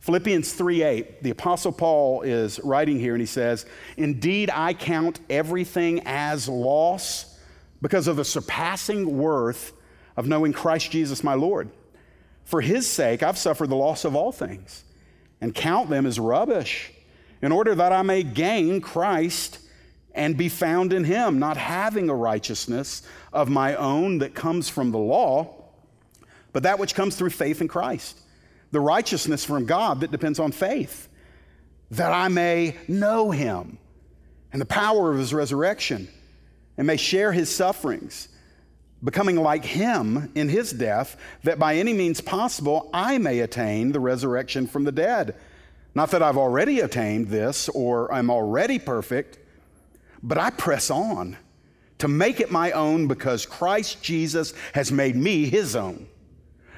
Philippians 3 8, the Apostle Paul is writing here and he says, Indeed, I count everything as loss because of the surpassing worth of knowing Christ Jesus my Lord. For his sake, I've suffered the loss of all things and count them as rubbish in order that I may gain Christ and be found in him, not having a righteousness of my own that comes from the law, but that which comes through faith in Christ the righteousness from God that depends on faith, that I may know him and the power of his resurrection and may share his sufferings, becoming like him in his death, that by any means possible I may attain the resurrection from the dead. Not that I've already attained this or I'm already perfect, but I press on to make it my own because Christ Jesus has made me his own.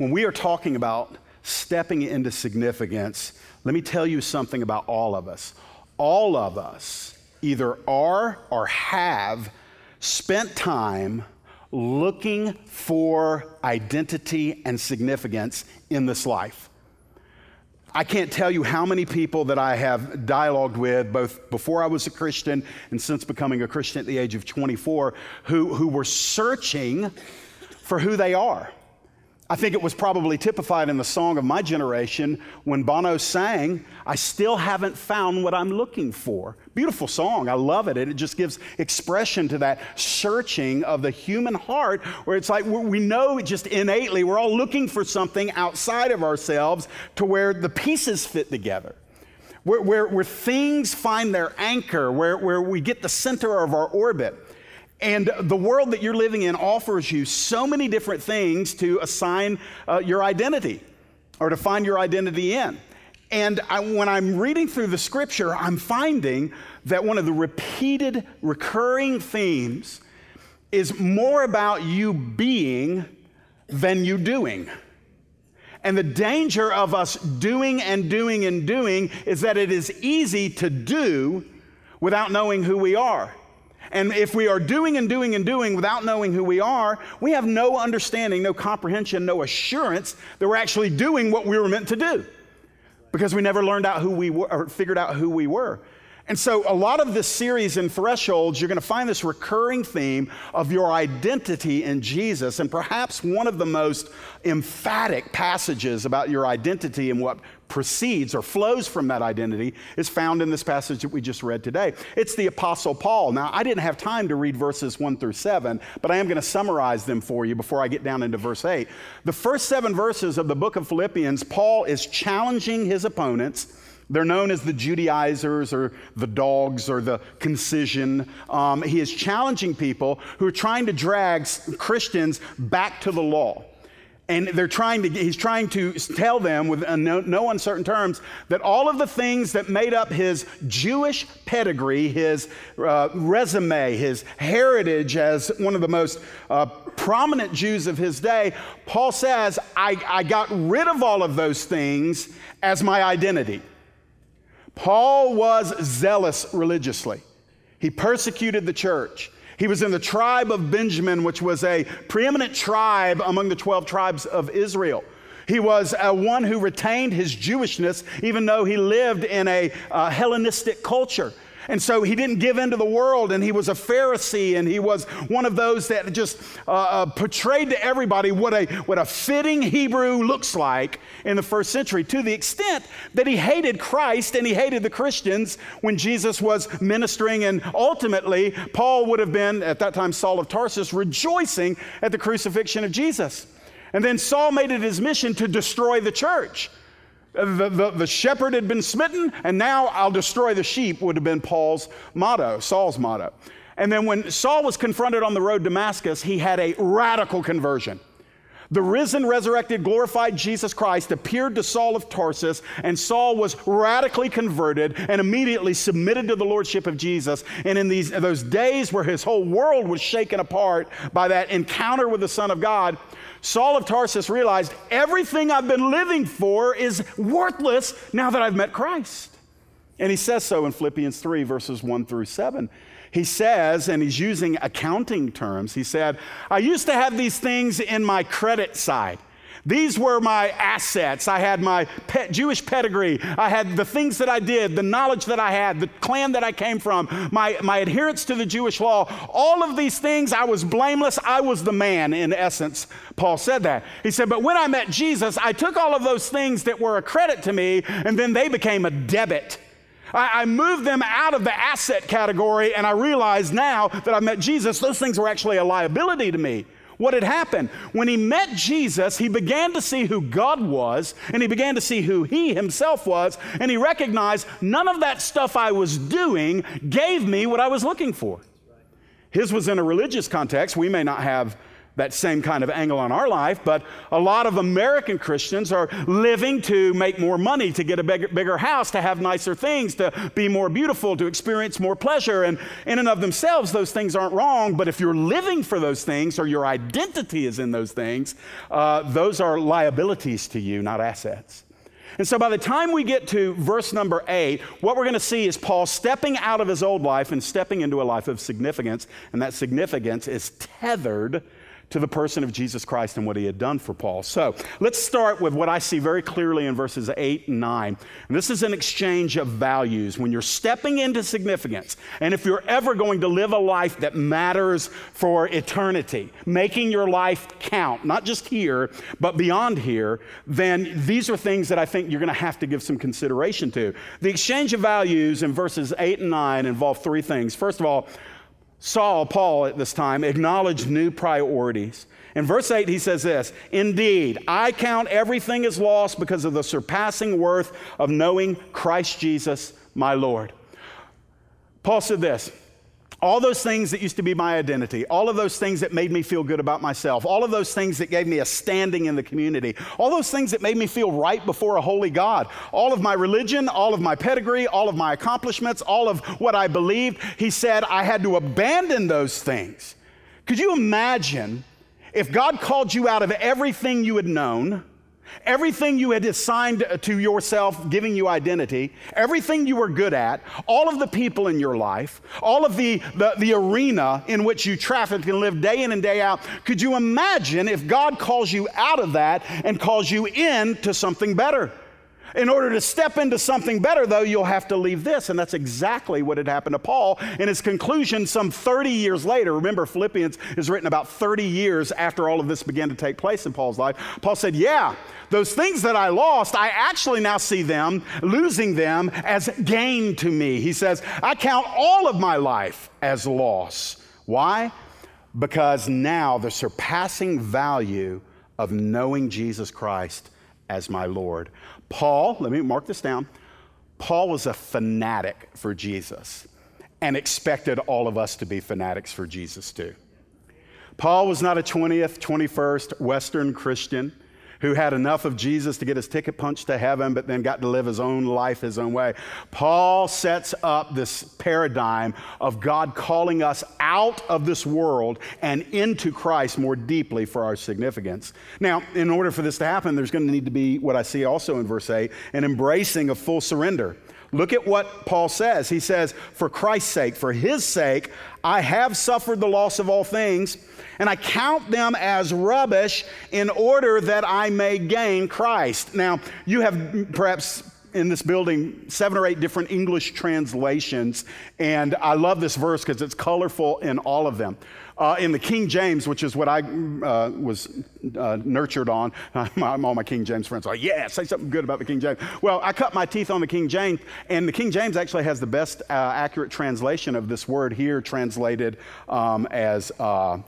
When we are talking about stepping into significance, let me tell you something about all of us. All of us either are or have spent time looking for identity and significance in this life. I can't tell you how many people that I have dialogued with, both before I was a Christian and since becoming a Christian at the age of 24, who, who were searching for who they are. I think it was probably typified in the song of my generation when Bono sang, I still haven't found what I'm looking for. Beautiful song. I love it. And it just gives expression to that searching of the human heart where it's like we know just innately we're all looking for something outside of ourselves to where the pieces fit together. Where, where, where things find their anchor, where, where we get the center of our orbit. And the world that you're living in offers you so many different things to assign uh, your identity or to find your identity in. And I, when I'm reading through the scripture, I'm finding that one of the repeated, recurring themes is more about you being than you doing. And the danger of us doing and doing and doing is that it is easy to do without knowing who we are. And if we are doing and doing and doing without knowing who we are, we have no understanding, no comprehension, no assurance that we're actually doing what we were meant to do because we never learned out who we were or figured out who we were. And so, a lot of this series in Thresholds, you're going to find this recurring theme of your identity in Jesus. And perhaps one of the most emphatic passages about your identity and what precedes or flows from that identity is found in this passage that we just read today. It's the Apostle Paul. Now, I didn't have time to read verses 1 through 7, but I am going to summarize them for you before I get down into verse 8. The first seven verses of the book of Philippians, Paul is challenging his opponents they're known as the Judaizers or the dogs or the concision. Um, he is challenging people who are trying to drag Christians back to the law. And they're trying to, he's trying to tell them with no, no, uncertain terms that all of the things that made up his Jewish pedigree, his uh, resume, his heritage as one of the most uh, prominent Jews of his day, Paul says, I, I got rid of all of those things as my identity. Paul was zealous religiously. He persecuted the church. He was in the tribe of Benjamin, which was a preeminent tribe among the 12 tribes of Israel. He was a one who retained his Jewishness, even though he lived in a uh, Hellenistic culture. And so he didn't give in to the world, and he was a Pharisee, and he was one of those that just uh, uh, portrayed to everybody what a, what a fitting Hebrew looks like in the first century, to the extent that he hated Christ and he hated the Christians when Jesus was ministering. And ultimately, Paul would have been, at that time, Saul of Tarsus, rejoicing at the crucifixion of Jesus. And then Saul made it his mission to destroy the church. Uh, the, the, the, shepherd had been smitten, and now I'll destroy the sheep, would have been Paul's motto, Saul's motto. And then when Saul was confronted on the road to Damascus, he had a radical conversion. The risen, resurrected, glorified Jesus Christ appeared to Saul of Tarsus, and Saul was radically converted and immediately submitted to the lordship of Jesus. And in these, those days where his whole world was shaken apart by that encounter with the Son of God, Saul of Tarsus realized everything I've been living for is worthless now that I've met Christ. And he says so in Philippians 3, verses 1 through 7. He says, and he's using accounting terms, he said, I used to have these things in my credit side. These were my assets. I had my pet Jewish pedigree. I had the things that I did, the knowledge that I had, the clan that I came from, my, my adherence to the Jewish law. All of these things, I was blameless. I was the man, in essence. Paul said that. He said, But when I met Jesus, I took all of those things that were a credit to me, and then they became a debit. I, I moved them out of the asset category, and I realize now that I met Jesus, those things were actually a liability to me. What had happened? When he met Jesus, he began to see who God was, and he began to see who he himself was, and he recognized none of that stuff I was doing gave me what I was looking for. His was in a religious context. We may not have that same kind of angle on our life, but a lot of American Christians are living to make more money, to get a bigger, bigger, house, to have nicer things, to be more beautiful, to experience more pleasure. And in and of themselves, those things aren't wrong, but if you're living for those things or your identity is in those things, uh, those are liabilities to you, not assets. And so by the time we get to verse number eight, what we're going to see is Paul stepping out of his old life and stepping into a life of significance. And that significance is tethered to the person of Jesus Christ and what he had done for Paul. So let's start with what I see very clearly in verses 8 and 9. And this is an exchange of values. When you're stepping into significance, and if you're ever going to live a life that matters for eternity, making your life count, not just here, but beyond here, then these are things that I think you're going to have to give some consideration to. The exchange of values in verses 8 and 9 involve three things. First of all, Saul, Paul at this time, acknowledged new priorities. In verse 8, he says this Indeed, I count everything as lost because of the surpassing worth of knowing Christ Jesus, my Lord. Paul said this all those things that used to be my identity, all of those things that made me feel good about myself, all of those things that gave me a standing in the community, all those things that made me feel right before a holy God, all of my religion, all of my pedigree, all of my accomplishments, all of what I believed, he said I had to abandon those things. Could you imagine if God called you out of everything you had known? Everything you had assigned to yourself, giving you identity, everything you were good at, all of the people in your life, all of the, the, the arena in which you traffic and live day in and day out, could you imagine if God calls you out of that and calls you into something better? In order to step into something better, though, you'll have to leave this. And that's exactly what had happened to Paul. In his conclusion, some 30 years later, remember, Philippians is written about 30 years after all of this began to take place in Paul's life. Paul said, Yeah, those things that I lost, I actually now see them, losing them, as gain to me. He says, I count all of my life as loss. Why? Because now the surpassing value of knowing Jesus Christ as my Lord. Paul, let me mark this down. Paul was a fanatic for Jesus and expected all of us to be fanatics for Jesus too. Paul was not a 20th, 21st Western Christian who had enough of Jesus to get his ticket punched to heaven, but then got to live his own life his own way. Paul sets up this paradigm of God calling us out of this world and into Christ more deeply for our significance. Now, in order for this to happen, there's going to need to be what I see also in verse 8 an embracing of full surrender. Look at what Paul says. He says, For Christ's sake, for his sake, I have suffered the loss of all things, and I count them as rubbish in order that I may gain Christ. Now, you have perhaps in this building seven or eight different English translations, and I love this verse because it's colorful in all of them. Uh, in the King James, which is what I uh, was uh, nurtured on, I'm, all my King James friends are like, yeah, say something good about the King James. Well, I cut my teeth on the King James, and the King James actually has the best uh, accurate translation of this word here, translated um, as uh,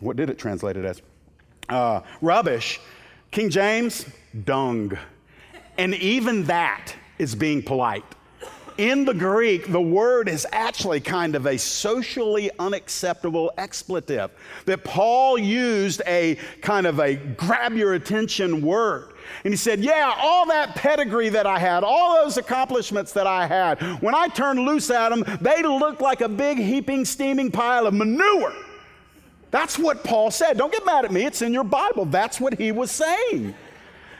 what did it translate it as? Uh, rubbish. King James, dung. And even that is being polite. in the Greek, the word is actually kind of a socially unacceptable expletive. That Paul used a kind of a grab your attention word. And he said, Yeah, all that pedigree that I had, all those accomplishments that I had, when I turned loose at them, they looked like a big heaping, steaming pile of manure. That's what Paul said. Don't get mad at me, it's in your Bible. That's what he was saying.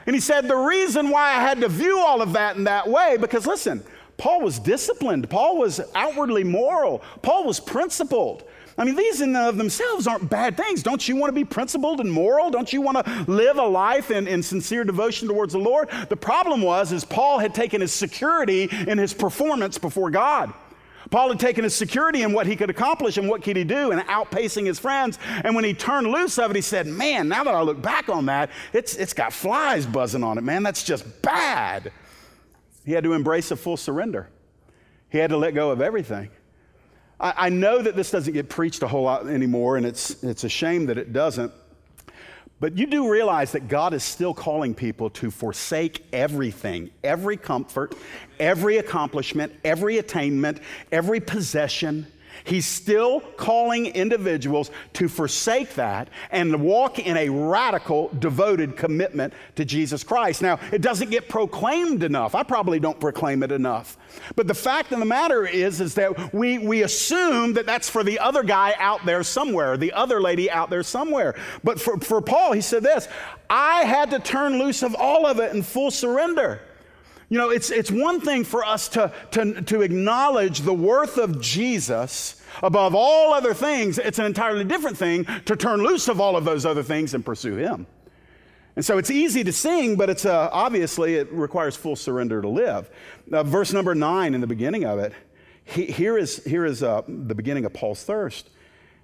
And he said, The reason why I had to view all of that in that way, because listen, Paul was disciplined, Paul was outwardly moral, Paul was principled. I mean, these in and of themselves aren't bad things. Don't you want to be principled and moral? Don't you want to live a life in, in sincere devotion towards the Lord? The problem was is Paul had taken his security in his performance before God. Paul had taken his security in what he could accomplish and what could he do and outpacing his friends. And when he turned loose of it, he said, Man, now that I look back on that, it's, it's got flies buzzing on it, man. That's just bad. He had to embrace a full surrender, he had to let go of everything. I, I know that this doesn't get preached a whole lot anymore, and it's, it's a shame that it doesn't. But you do realize that God is still calling people to forsake everything, every comfort, every accomplishment, every attainment, every possession, He's still calling individuals to forsake that and walk in a radical, devoted commitment to Jesus Christ. Now, it doesn't get proclaimed enough. I probably don't proclaim it enough. But the fact of the matter is, is that we, we assume that that's for the other guy out there somewhere, the other lady out there somewhere. But for, for Paul, he said this I had to turn loose of all of it in full surrender. You know, it's, it's one thing for us to, to, to acknowledge the worth of Jesus above all other things. It's an entirely different thing to turn loose of all of those other things and pursue Him. And so it's easy to sing, but it's uh, obviously it requires full surrender to live. Uh, verse number nine in the beginning of it, he, here is, here is uh, the beginning of Paul's thirst.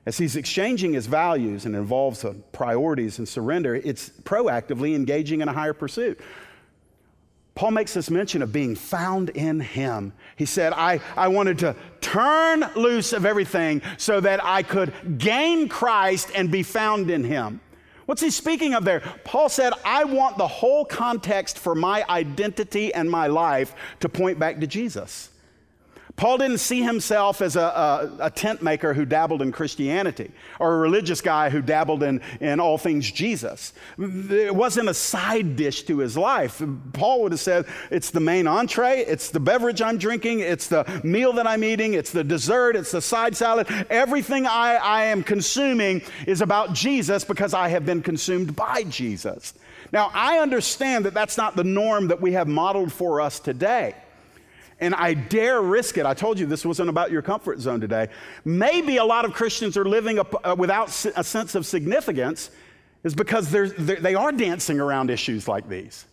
As he's exchanging his values and involves priorities and surrender, it's proactively engaging in a higher pursuit. Paul makes this mention of being found in him. He said, I, I wanted to turn loose of everything so that I could gain Christ and be found in him. What's he speaking of there? Paul said, I want the whole context for my identity and my life to point back to Jesus. Paul didn't see himself as a, a, a, tent maker who dabbled in Christianity or a religious guy who dabbled in, in all things Jesus. It wasn't a side dish to his life. Paul would have said, It's the main entree, it's the beverage I'm drinking, it's the meal that I'm eating, it's the dessert, it's the side salad. Everything I, I am consuming is about Jesus because I have been consumed by Jesus. Now, I understand that that's not the norm that we have modeled for us today and I dare risk it. I told you this wasn't about your comfort zone today. Maybe a lot of Christians are living a, uh, without a sense of significance is because they're, they are dancing around issues like these.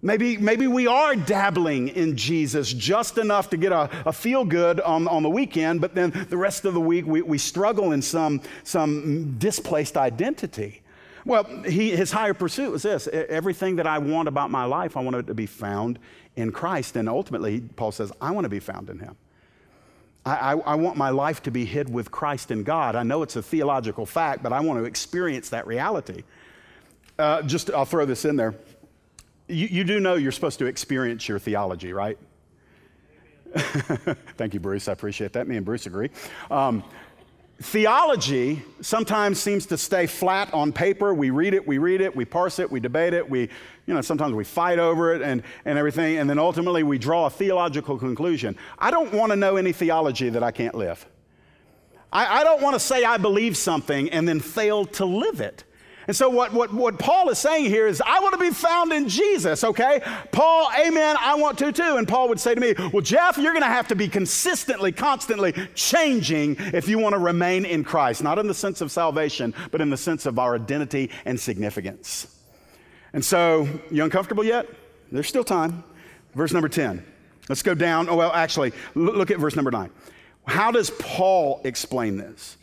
Maybe, maybe we are dabbling in Jesus just enough to get a, a feel good on, on the weekend, but then the rest of the week we, we struggle in some, some displaced identity. Well, he, his higher pursuit was this everything that I want about my life, I want it to be found in Christ. And ultimately, Paul says, I want to be found in him. I, I, I, want my life to be hid with Christ in God. I know it's a theological fact, but I want to experience that reality. Uh, just, I'll throw this in there. You, you do know you're supposed to experience your theology, right? Thank you, Bruce. I appreciate that. Me and Bruce agree. Um, theology sometimes seems to stay flat on paper. We read it, we read it, we parse it, we debate it, we, you know, sometimes we fight over it and, and everything, and then ultimately we draw a theological conclusion. I don't want to know any theology that I can't live. I, I don't want to say I believe something and then fail to live it. And so, what, what, what Paul is saying here is, I want to be found in Jesus, okay? Paul, amen, I want to too. And Paul would say to me, Well, Jeff, you're going to have to be consistently, constantly changing if you want to remain in Christ. Not in the sense of salvation, but in the sense of our identity and significance. And so, you uncomfortable yet? There's still time. Verse number 10. Let's go down. Oh, well, actually, look at verse number 9. How does Paul explain this?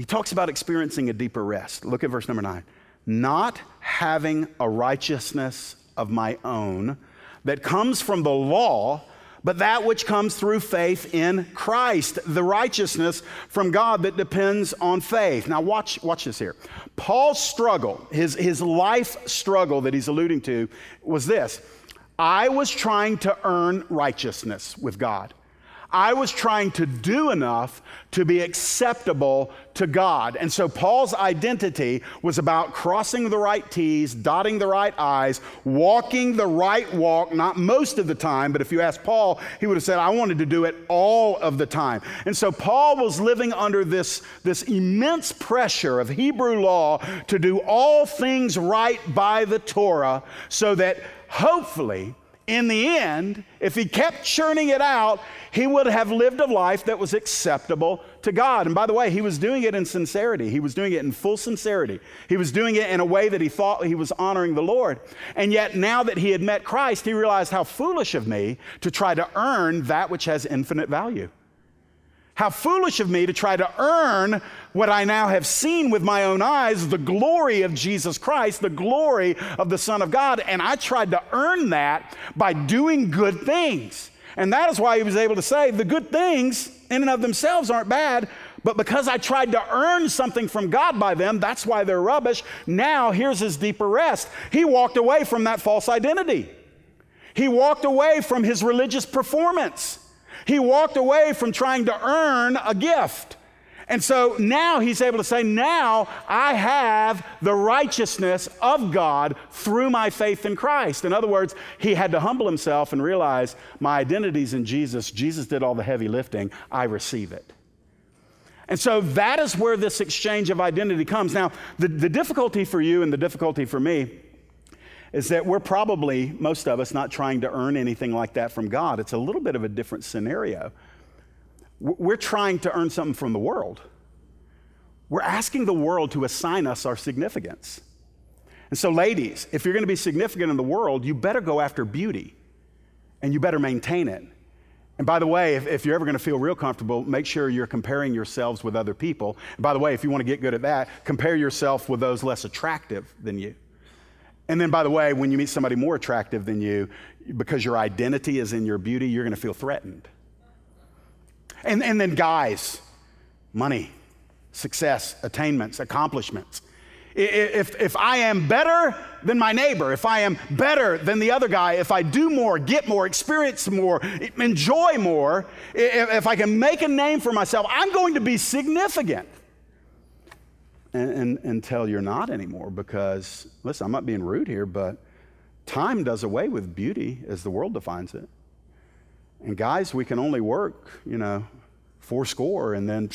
He talks about experiencing a deeper rest. Look at verse number nine. Not having a righteousness of my own that comes from the law, but that which comes through faith in Christ, the righteousness from God that depends on faith. Now, watch, watch this here. Paul's struggle, his, his life struggle that he's alluding to, was this I was trying to earn righteousness with God. I was trying to do enough to be acceptable to God. And so Paul's identity was about crossing the right T's, dotting the right I's, walking the right walk, not most of the time, but if you ask Paul, he would have said, I wanted to do it all of the time. And so Paul was living under this, this immense pressure of Hebrew law to do all things right by the Torah so that hopefully in the end, if he kept churning it out, he would have lived a life that was acceptable to God. And by the way, he was doing it in sincerity. He was doing it in full sincerity. He was doing it in a way that he thought he was honoring the Lord. And yet, now that he had met Christ, he realized how foolish of me to try to earn that which has infinite value. How foolish of me to try to earn what I now have seen with my own eyes the glory of Jesus Christ, the glory of the Son of God. And I tried to earn that by doing good things. And that is why he was able to say the good things in and of themselves aren't bad, but because I tried to earn something from God by them, that's why they're rubbish. Now, here's his deeper rest. He walked away from that false identity, he walked away from his religious performance. He walked away from trying to earn a gift. And so now he's able to say, Now I have the righteousness of God through my faith in Christ. In other words, he had to humble himself and realize my identity's in Jesus. Jesus did all the heavy lifting. I receive it. And so that is where this exchange of identity comes. Now, the, the difficulty for you and the difficulty for me is that we're probably, most of us, not trying to earn anything like that from God. It's a little bit of a different scenario. We're trying to earn something from the world. We're asking the world to assign us our significance. And so, ladies, if you're going to be significant in the world, you better go after beauty and you better maintain it. And by the way, if, if, you're ever going to feel real comfortable, make sure you're comparing yourselves with other people. And by the way, if you want to get good at that, compare yourself with those less attractive than you. And then, by the way, when you meet somebody more attractive than you, because your identity is in your beauty, you're going to feel threatened. And, and then, guys, money, success, attainments, accomplishments. If, if I am better than my neighbor, if I am better than the other guy, if I do more, get more, experience more, enjoy more, if, if I can make a name for myself, I'm going to be significant and, and, until you're not anymore. Because, listen, I'm not being rude here, but time does away with beauty as the world defines it. And guys, we can only work, you know, four score and then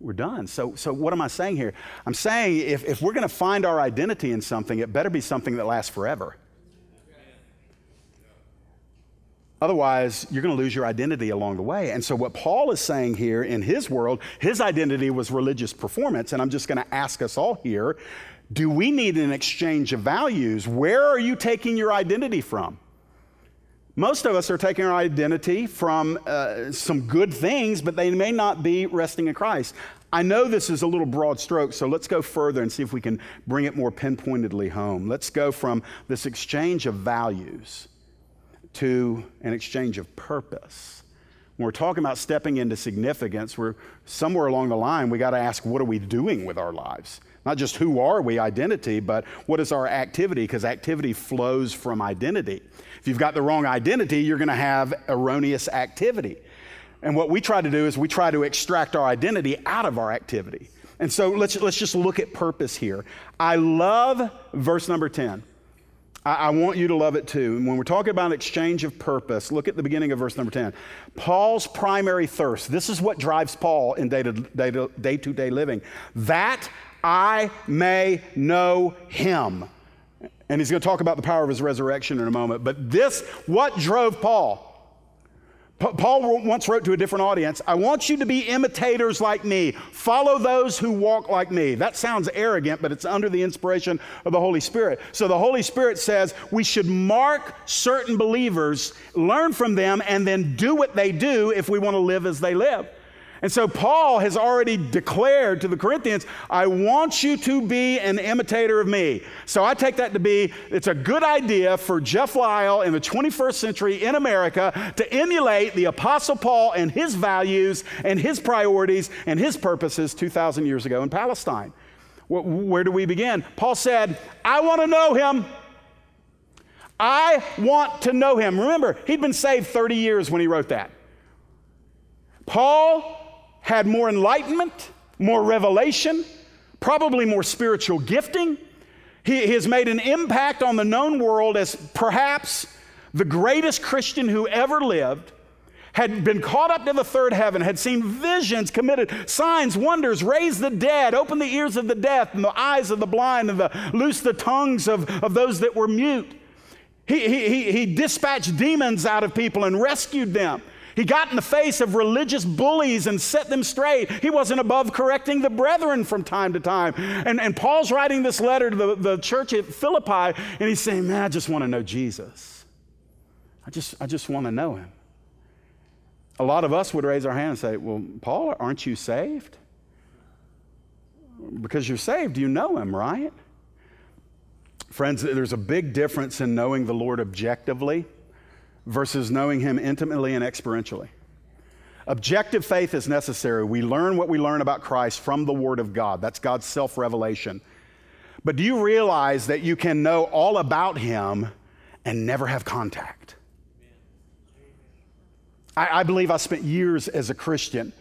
we're done. So, so what am I saying here? I'm saying if, if we're going to find our identity in something, it better be something that lasts forever. Otherwise, you're going to lose your identity along the way. And so, what Paul is saying here in his world, his identity was religious performance. And I'm just going to ask us all here do we need an exchange of values? Where are you taking your identity from? Most of us are taking our identity from uh, some good things, but they may not be resting in Christ. I know this is a little broad stroke, so let's go further and see if we can bring it more pinpointedly home. Let's go from this exchange of values to an exchange of purpose. When we're talking about stepping into significance, we're somewhere along the line, we got to ask, what are we doing with our lives? Not just who are we, identity, but what is our activity? Because activity flows from identity. If you've got the wrong identity, you're going to have erroneous activity. And what we try to do is we try to extract our identity out of our activity. And so let's, let's just look at purpose here. I love verse number 10. I, I, want you to love it too. And when we're talking about exchange of purpose, look at the beginning of verse number 10. Paul's primary thirst, this is what drives Paul in day to day, to, day, to day living, that I may know him. And he's going to talk about the power of his resurrection in a moment. But this, what drove Paul? Paul once wrote to a different audience, I want you to be imitators like me. Follow those who walk like me. That sounds arrogant, but it's under the inspiration of the Holy Spirit. So the Holy Spirit says we should mark certain believers, learn from them, and then do what they do if we want to live as they live. And so Paul has already declared to the Corinthians, I want you to be an imitator of me. So I take that to be it's a good idea for Jeff Lyle in the 21st century in America to emulate the Apostle Paul and his values and his priorities and his purposes 2,000 years ago in Palestine. Where do we begin? Paul said, I want to know him. I want to know him. Remember, he'd been saved 30 years when he wrote that. Paul had more enlightenment, more revelation, probably more spiritual gifting. He, has made an impact on the known world as perhaps the greatest Christian who ever lived had been caught up to the third heaven, had seen visions, committed signs, wonders, raised the dead, opened the ears of the deaf, and the eyes of the blind, and the, loosed the tongues of, of those that were mute. He, he, he dispatched demons out of people and rescued them. He got in the face of religious bullies and set them straight. He wasn't above correcting the brethren from time to time. And, and Paul's writing this letter to the, the church at Philippi, and he's saying, Man, I just want to know Jesus. I just, I just want to know him. A lot of us would raise our hand and say, Well, Paul, aren't you saved? Because you're saved, you know him, right? Friends, there's a big difference in knowing the Lord objectively versus knowing him intimately and experientially. Objective faith is necessary. We learn what we learn about Christ from the Word of God. That's God's self revelation. But do you realize that you can know all about Him and never have contact? I, I, believe I spent years as a Christian,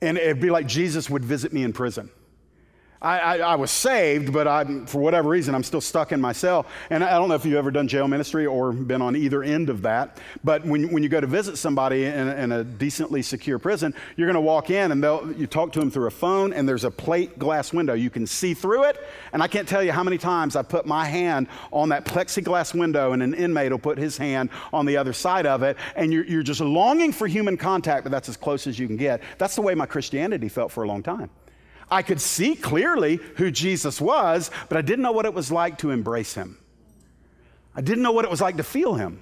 and it'd be like Jesus would visit me in prison. I, I, I, was saved, but I'm, for whatever reason, I'm still stuck in my cell. And I don't know if you've ever done jail ministry or been on either end of that. But when, when you go to visit somebody in, in a decently secure prison, you're going to walk in and they'll, you talk to them through a phone, and there's a plate glass window. You can see through it. And I can't tell you how many times I put my hand on that plexiglass window, and an inmate will put his hand on the other side of it. And you're, you're just longing for human contact, but that's as close as you can get. That's the way my Christianity felt for a long time. I could see clearly who Jesus was, but I didn't know what it was like to embrace him. I didn't know what it was like to feel him.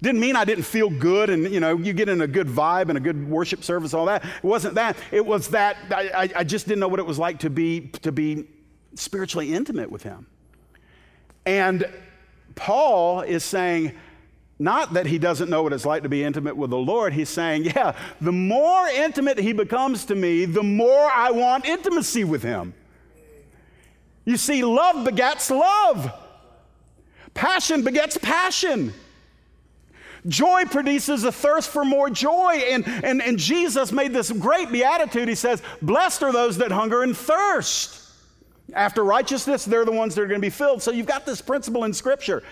Didn't mean I didn't feel good and, you know, you get in a good vibe and a good worship service, all that. It wasn't that. It was that I, I just didn't know what it was like to be, to be spiritually intimate with him. And Paul is saying, not that he doesn't know what it's like to be intimate with the Lord. He's saying, yeah, the more intimate he becomes to me, the more I want intimacy with him. You see, love begets love, passion begets passion. Joy produces a thirst for more joy. And, and, and Jesus made this great beatitude. He says, Blessed are those that hunger and thirst. After righteousness, they're the ones that are going to be filled. So you've got this principle in Scripture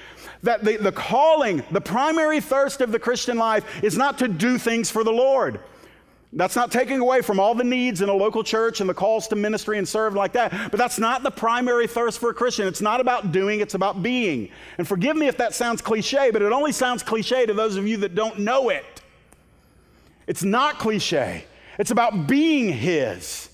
that the, the calling, the primary thirst of the Christian life is not to do things for the Lord. That's not taking away from all the needs in a local church and the calls to ministry and serve like that. But that's not the primary thirst for a Christian. It's not about doing, it's about being. And forgive me if that sounds cliche, but it only sounds cliche to those of you that don't know it. It's not cliche, it's about being His.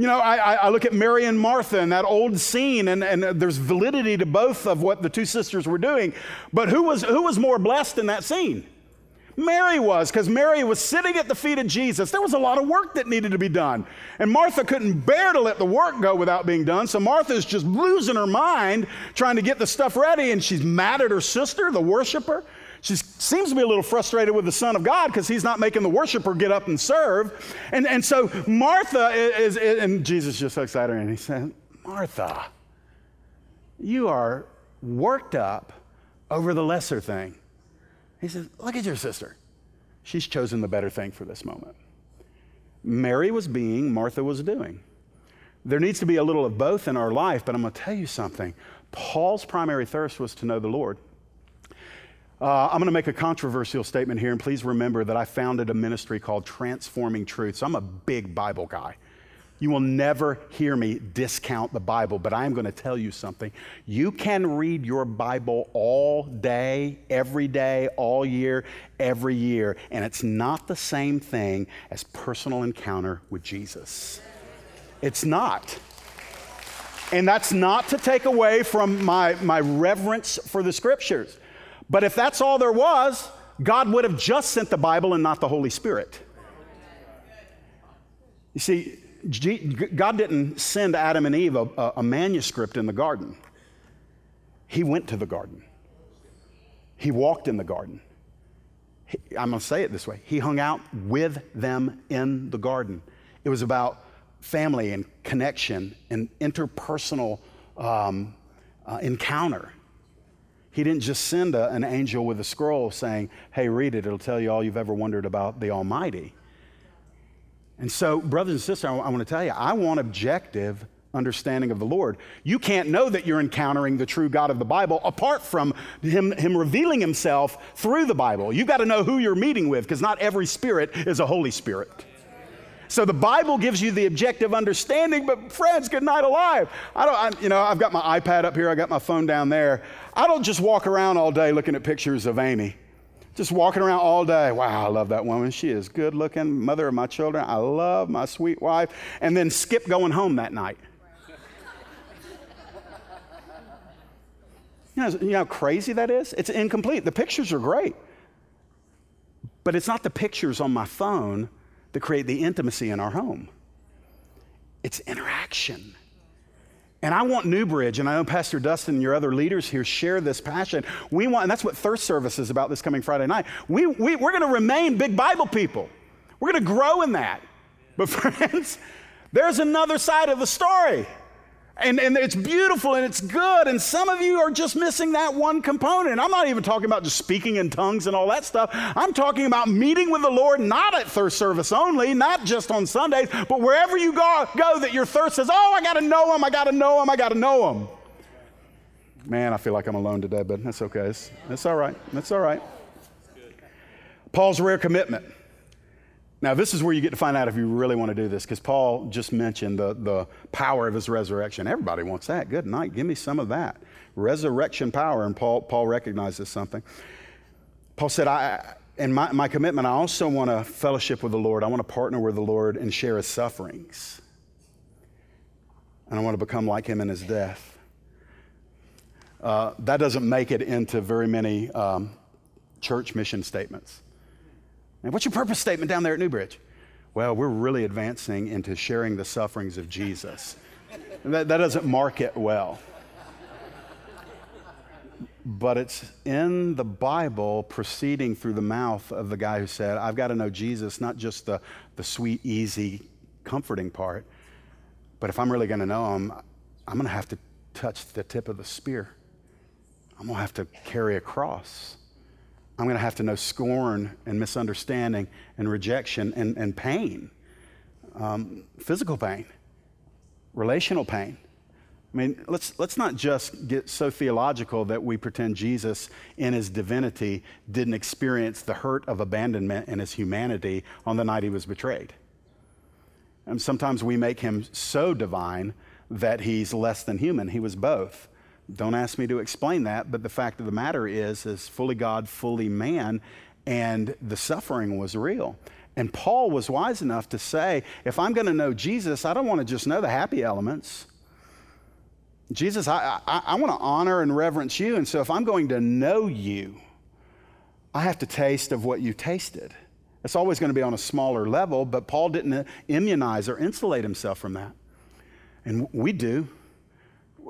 You know, I, I, look at Mary and Martha and that old scene, and, and there's validity to both of what the two sisters were doing. But who was, who was more blessed in that scene? Mary was, because Mary was sitting at the feet of Jesus. There was a lot of work that needed to be done. And Martha couldn't bear to let the work go without being done. So Martha's just losing her mind trying to get the stuff ready, and she's mad at her sister, the worshiper. She seems to be a little frustrated with the Son of God because he's not making the worshiper get up and serve. And, and so Martha is, is and Jesus just looks at her and he said, Martha, you are worked up over the lesser thing. He says, Look at your sister. She's chosen the better thing for this moment. Mary was being, Martha was doing. There needs to be a little of both in our life, but I'm going to tell you something. Paul's primary thirst was to know the Lord. Uh, I'm going to make a controversial statement here, and please remember that I founded a ministry called Transforming Truth. So I'm a big Bible guy. You will never hear me discount the Bible, but I am going to tell you something. You can read your Bible all day, every day, all year, every year, and it's not the same thing as personal encounter with Jesus. It's not. And that's not to take away from my, my reverence for the scriptures. But if that's all there was, God would have just sent the Bible and not the Holy Spirit. You see, God didn't send Adam and Eve a, a, manuscript in the garden. He went to the garden. He walked in the garden. He, I'm going to say it this way He hung out with them in the garden. It was about family and connection and interpersonal um, uh, encounter. He didn't just send a, an angel with a scroll saying, Hey, read it. It'll tell you all you've ever wondered about the Almighty. And so, brothers and sisters, I, I want to tell you, I want objective understanding of the Lord. You can't know that you're encountering the true God of the Bible apart from him, him revealing himself through the Bible. You've got to know who you're meeting with because not every spirit is a Holy Spirit. So the Bible gives you the objective understanding, but friends, good night alive. I don't, I, you know, I've got my iPad up here, I got my phone down there. I don't just walk around all day looking at pictures of Amy. Just walking around all day. Wow, I love that woman. She is good looking, mother of my children. I love my sweet wife. And then skip going home that night. You know, you know how crazy that is? It's incomplete. The pictures are great, but it's not the pictures on my phone that create the intimacy in our home. It's interaction. And I want Newbridge, and I know Pastor Dustin and your other leaders here share this passion. We want, and that's what Thirst Service is about this coming Friday night. We, we, we're going to remain big Bible people. We're going to grow in that. But, friends, there's another side of the story. And, and it's beautiful and it's good. And some of you are just missing that one component. And I'm not even talking about just speaking in tongues and all that stuff. I'm talking about meeting with the Lord, not at thirst service only, not just on Sundays, but wherever you go, go that your thirst says, oh, I got to know him, I got to know him, I got to know him. Man, I feel like I'm alone today, but that's okay. That's all right. That's all right. Paul's rare commitment. Now, this is where you get to find out if you really want to do this, because Paul just mentioned the, the power of his resurrection. Everybody wants that. Good night. Give me some of that. Resurrection power. And Paul, Paul recognizes something. Paul said, I, in my, my commitment, I also want to fellowship with the Lord. I want to partner with the Lord and share his sufferings. And I want to become like him in his death. Uh, that doesn't make it into very many um, church mission statements. And what's your purpose statement down there at Newbridge? Well, we're really advancing into sharing the sufferings of Jesus. that, that doesn't mark it well. But it's in the Bible proceeding through the mouth of the guy who said, I've got to know Jesus, not just the, the sweet, easy, comforting part, but if I'm really going to know him, I'm going to have to touch the tip of the spear. I'm going to have to carry a cross. I'm going to have to know scorn and misunderstanding and rejection and, and pain, um, physical pain, relational pain. I mean, let's, let's not just get so theological that we pretend Jesus, in his divinity, didn't experience the hurt of abandonment in his humanity on the night he was betrayed. And sometimes we make him so divine that he's less than human. He was both. Don't ask me to explain that, but the fact of the matter is, is fully God, fully man, and the suffering was real. And Paul was wise enough to say, if I'm going to know Jesus, I don't want to just know the happy elements. Jesus, I, I, I want to honor and reverence you. And so if I'm going to know you, I have to taste of what you tasted. It's always going to be on a smaller level, but Paul didn't immunize or insulate himself from that. And we do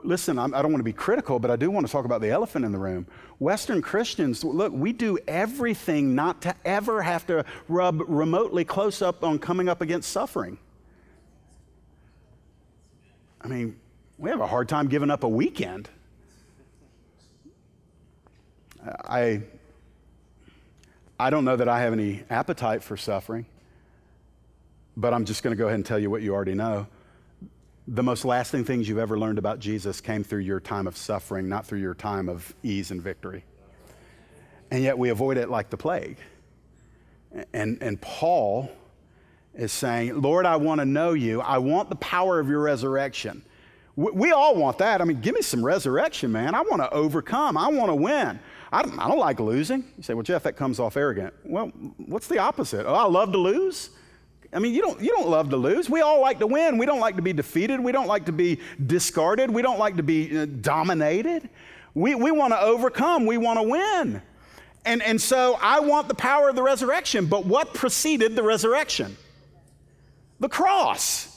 listen, I'm, I do not want to be critical, but I do want to talk about the elephant in the room. Western Christians, look, we do everything not to ever have to rub remotely close up on coming up against suffering. I mean, we have a hard time giving up a weekend. I, I don't know that I have any appetite for suffering, but I'm just going to go ahead and tell you what you already know the most lasting things you've ever learned about Jesus came through your time of suffering, not through your time of ease and victory. And yet we avoid it like the plague. And, and Paul is saying, Lord, I want to know you. I want the power of your resurrection. We, we all want that. I mean, give me some resurrection, man. I want to overcome, I want to win. I don't, I don't like losing. You say, well, Jeff, that comes off arrogant. Well, what's the opposite? Oh, I love to lose? I mean, you don't, you don't love to lose. We all like to win. We don't like to be defeated. We don't like to be discarded. We don't like to be uh, dominated. We, we want to overcome. We want to win. And, and so I want the power of the resurrection. But what preceded the resurrection? The cross.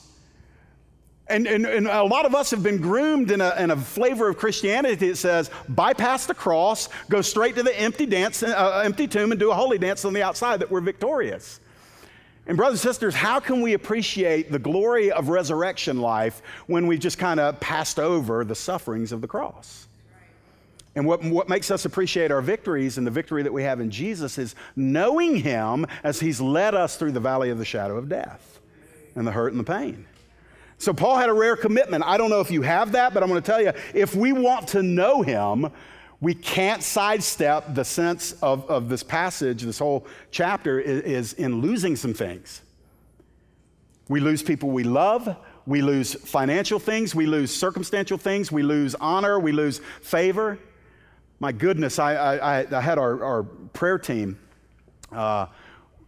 And, and, and, a lot of us have been groomed in a, in a, flavor of Christianity that says bypass the cross, go straight to the empty dance, uh, empty tomb, and do a holy dance on the outside that we're victorious. And, brothers and sisters, how can we appreciate the glory of resurrection life when we've just kind of passed over the sufferings of the cross? And what, what makes us appreciate our victories and the victory that we have in Jesus is knowing Him as He's led us through the valley of the shadow of death and the hurt and the pain. So Paul had a rare commitment. I don't know if you have that, but I'm going to tell you if we want to know Him, we can't sidestep the sense of, of this passage, this whole chapter is, is in losing some things. We lose people we love. We lose financial things. We lose circumstantial things. We lose honor. We lose favor. My goodness, I, I, I had our, our, prayer team. Uh,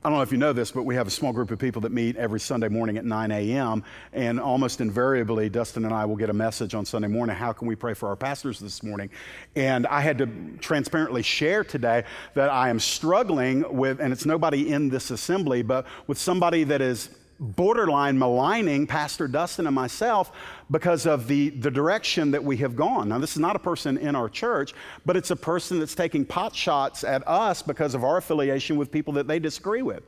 I don't know if you know this, but we have a small group of people that meet every Sunday morning at 9 a.m. And almost invariably, Dustin and I will get a message on Sunday morning how can we pray for our pastors this morning? And I had to transparently share today that I am struggling with, and it's nobody in this assembly, but with somebody that is borderline maligning Pastor Dustin and myself because of the, the direction that we have gone. Now, this is not a person in our church, but it's a person that's taking pot shots at us because of our affiliation with people that they disagree with.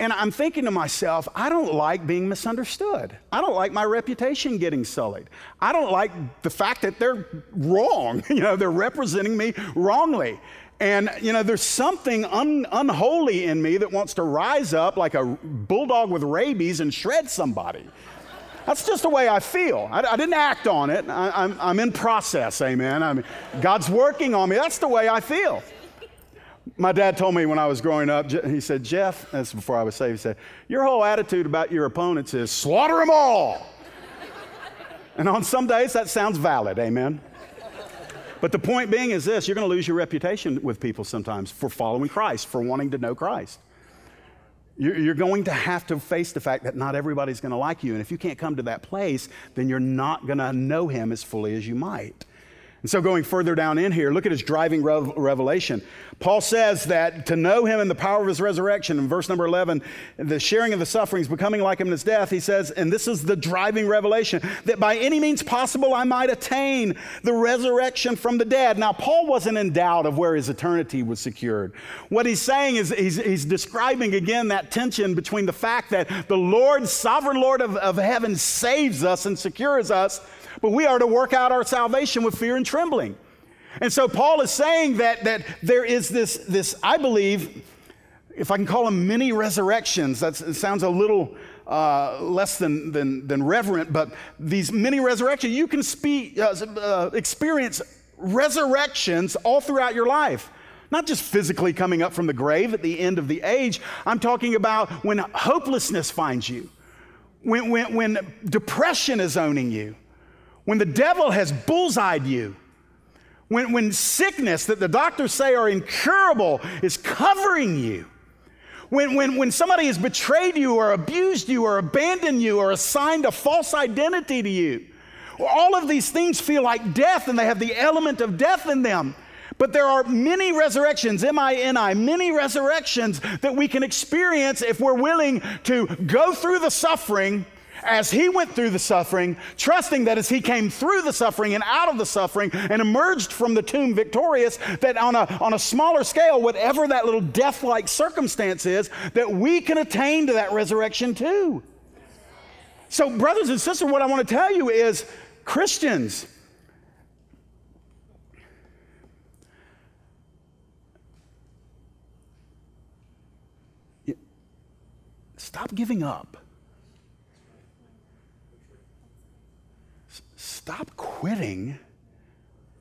And I'm thinking to myself, I don't like being misunderstood. I don't like my reputation getting sullied. I don't like the fact that they're wrong. You know, they're representing me wrongly. And, you know, there's something un- unholy in me that wants to rise up like a bulldog with rabies and shred somebody. That's just the way I feel. I, I didn't act on it. I, am I'm, I'm in process, amen. I mean, God's working on me. That's the way I feel. My dad told me when I was growing up, he said, Jeff, that's before I was saved, he said, Your whole attitude about your opponents is slaughter them all. and on some days that sounds valid, amen. But the point being is this you're going to lose your reputation with people sometimes for following Christ, for wanting to know Christ. You're going to have to face the fact that not everybody's going to like you. And if you can't come to that place, then you're not going to know Him as fully as you might. And so, going further down in here, look at his driving revelation. Paul says that to know him and the power of his resurrection, in verse number 11, the sharing of the sufferings, becoming like him in his death, he says, and this is the driving revelation, that by any means possible I might attain the resurrection from the dead. Now, Paul wasn't in doubt of where his eternity was secured. What he's saying is he's, he's describing again that tension between the fact that the Lord, sovereign Lord of, of heaven, saves us and secures us but we are to work out our salvation with fear and trembling. And so Paul is saying that, that there is this, this, I believe, if I can call them mini resurrections, that sounds a little uh, less than, than, than reverent, but these mini resurrections, you can speak, uh, uh, experience resurrections all throughout your life. Not just physically coming up from the grave at the end of the age. I'm talking about when hopelessness finds you, when, when, when depression is owning you, when the devil has bullseyed you, when, when sickness that the doctors say are incurable is covering you, when, when, when somebody has betrayed you or abused you or abandoned you or assigned a false identity to you, all of these things feel like death and they have the element of death in them. But there are many resurrections, M I N I, many resurrections that we can experience if we're willing to go through the suffering as he went through the suffering, trusting that as he came through the suffering and out of the suffering and emerged from the tomb victorious, that on a, on a smaller scale, whatever that little death like circumstance is, that we can attain to that resurrection too. So, brothers and sisters, what I want to tell you is Christians, stop giving up. Stop quitting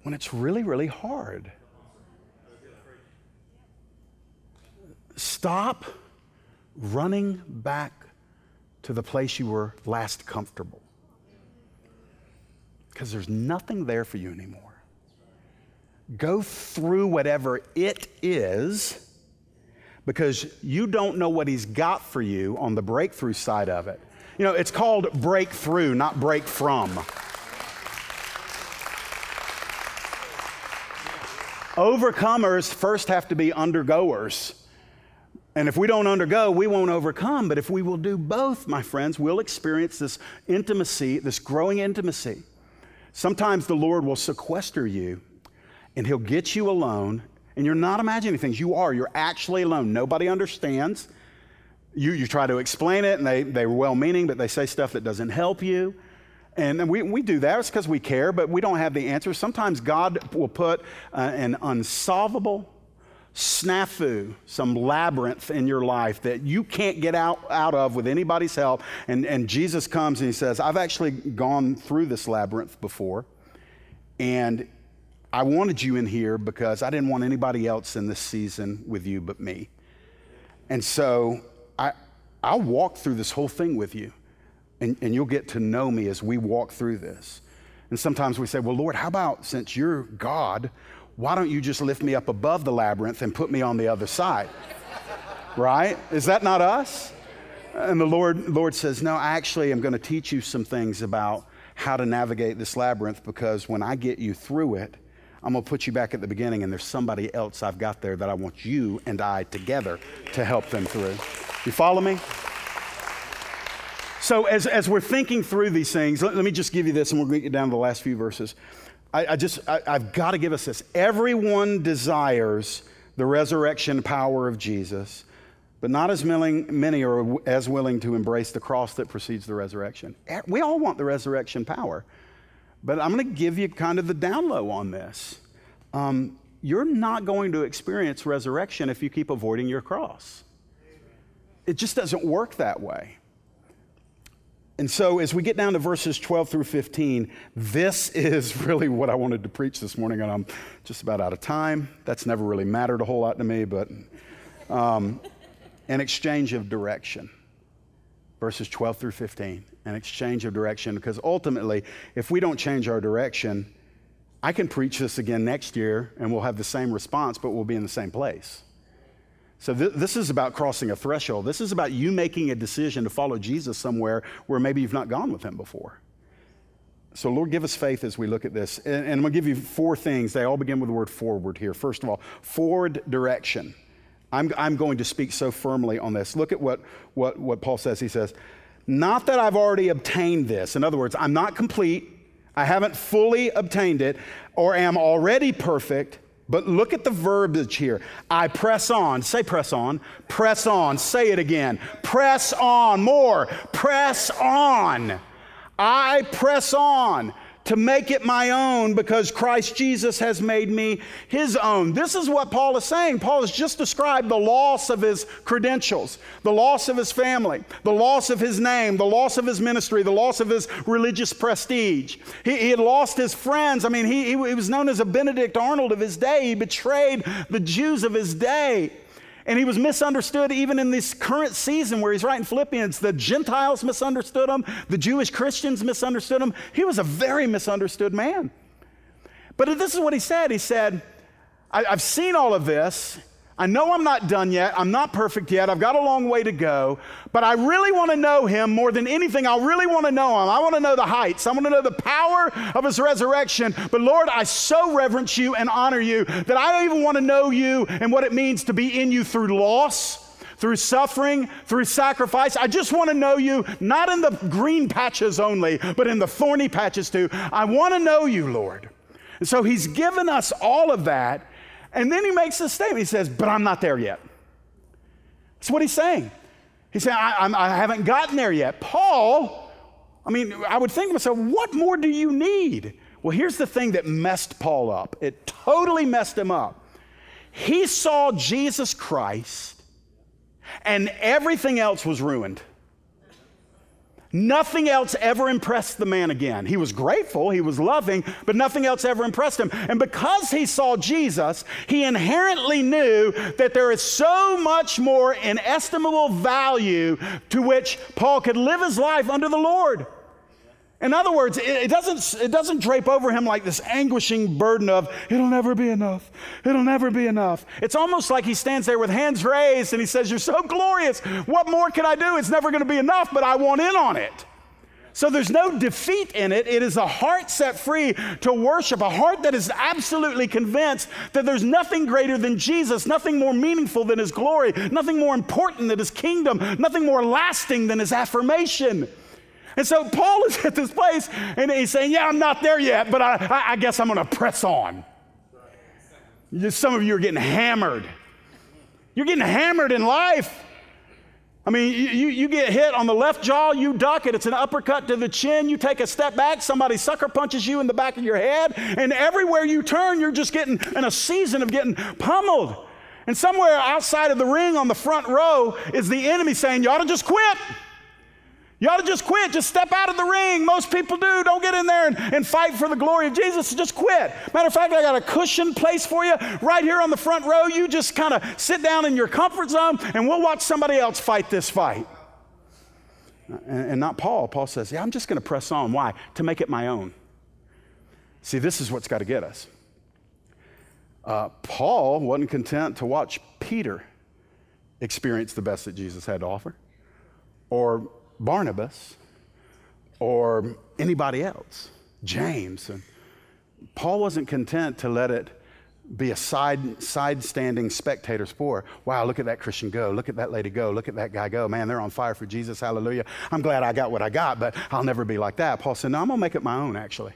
when it's really, really hard. Stop running back to the place you were last comfortable. Because there's nothing there for you anymore. Go through whatever it is because you don't know what He's got for you on the breakthrough side of it. You know, it's called breakthrough, not break from. Overcomers first have to be undergoers. And if we don't undergo, we won't overcome. But if we will do both, my friends, we'll experience this intimacy, this growing intimacy. Sometimes the Lord will sequester you and He'll get you alone. And you're not imagining things. You are. You're actually alone. Nobody understands. You, you try to explain it, and they, they're well meaning, but they say stuff that doesn't help you. And we, we do that. It's because we care, but we don't have the answers. Sometimes God will put uh, an unsolvable snafu, some labyrinth in your life that you can't get out, out of with anybody's help. And, and Jesus comes and he says, I've actually gone through this labyrinth before. And I wanted you in here because I didn't want anybody else in this season with you but me. And so I, I'll walk through this whole thing with you, and, and you'll get to know me as we walk through this. And sometimes we say, Well, Lord, how about since you're God, why don't you just lift me up above the labyrinth and put me on the other side? right? Is that not us? And the Lord, Lord says, No, actually, I'm going to teach you some things about how to navigate this labyrinth because when I get you through it, I'm going to put you back at the beginning, and there's somebody else I've got there that I want you and I together to help them through. You follow me? So, as, as we're thinking through these things, let, let me just give you this, and we'll get down to the last few verses. I, I just, I, I've got to give us this. Everyone desires the resurrection power of Jesus, but not as willing, many are as willing to embrace the cross that precedes the resurrection. We all want the resurrection power. But I'm going to give you kind of the down low on this. Um, you're not going to experience resurrection if you keep avoiding your cross. It just doesn't work that way. And so, as we get down to verses 12 through 15, this is really what I wanted to preach this morning, and I'm just about out of time. That's never really mattered a whole lot to me, but um, an exchange of direction. Verses 12 through 15 an exchange of direction because ultimately, if we don't change our direction, I can preach this again next year and we'll have the same response, but we'll be in the same place. So, th- this is about crossing a threshold. This is about you making a decision to follow Jesus somewhere where maybe you've not gone with him before. So, Lord, give us faith as we look at this. And, and I'm going to give you four things. They all begin with the word forward here. First of all, forward direction. I'm, I'm going to speak so firmly on this. Look at what, what, what Paul says. He says, not that I've already obtained this. In other words, I'm not complete. I haven't fully obtained it or am already perfect. But look at the verbiage here. I press on. Say press on. Press on. Say it again. Press on. More. Press on. I press on to make it my own because Christ Jesus has made me his own. This is what Paul is saying. Paul has just described the loss of his credentials, the loss of his family, the loss of his name, the loss of his ministry, the loss of his religious prestige. He, he had lost his friends. I mean, he, he was known as a Benedict Arnold of his day. He betrayed the Jews of his day. And he was misunderstood even in this current season where he's writing Philippians. The Gentiles misunderstood him, the Jewish Christians misunderstood him. He was a very misunderstood man. But this is what he said He said, I've seen all of this, I know I'm not done yet. I'm not perfect yet. I've got a long way to go. But I really want to know him more than anything. I really want to know him. I want to know the heights. I want to know the power of his resurrection. But Lord, I so reverence you and honor you that I don't even want to know you and what it means to be in you through loss through suffering, through sacrifice. I just want to know you, not in the green patches only, but in the thorny patches too. I want to know you, Lord. And so he's given us all of that. And then he makes this statement. He says, But I'm not there yet. That's what he's saying. He's saying, I, I haven't gotten there yet. Paul, I mean, I would think to myself, What more do you need? Well, here's the thing that messed Paul up. It totally messed him up. He saw Jesus Christ, and everything else was ruined. Nothing else ever impressed the man again. He was grateful, he was loving, but nothing else ever impressed him. And because he saw Jesus, he inherently knew that there is so much more inestimable value to which Paul could live his life under the Lord. In other words, it, doesn't, it doesn't drape over him like this anguishing burden of, it'll never be enough. It'll never be enough. It's almost like he stands there with hands raised and he says, You're so glorious. What more can I do? It's never going to be enough, but I want in on it. So there's no defeat in it. It is a heart set free to worship, a heart that is absolutely convinced that there's nothing greater than Jesus, nothing more meaningful than his glory, nothing more important than his kingdom, nothing more lasting than his affirmation. And so Paul is at this place and he's saying, Yeah, I'm not there yet, but I, I, I guess I'm going to press on. Some of you are getting hammered. You're getting hammered in life. I mean, you, you get hit on the left jaw, you duck it. It's an uppercut to the chin. You take a step back, somebody sucker punches you in the back of your head, and everywhere you turn, you're just getting in a season of getting pummeled. And somewhere outside of the ring on the front row is the enemy saying, You ought to just quit. You ought to just quit. Just step out of the ring. Most people do. Don't get in there and, and fight for the glory of Jesus. Just quit. Matter of fact, I got a cushion place for you right here on the front row. You just kind of sit down in your comfort zone and we'll watch somebody else fight this fight. And, and not Paul. Paul says, Yeah, I'm just going to press on. Why? To make it my own. See, this is what's got to get us. Uh, Paul wasn't content to watch Peter experience the best that Jesus had to offer or Barnabas or anybody else, James. And Paul wasn't content to let it be a side, side standing spectator sport. Wow, look at that Christian go. Look at that lady go. Look at that guy go. Man, they're on fire for Jesus. Hallelujah. I'm glad I got what I got, but I'll never be like that. Paul said, No, I'm going to make it my own, actually.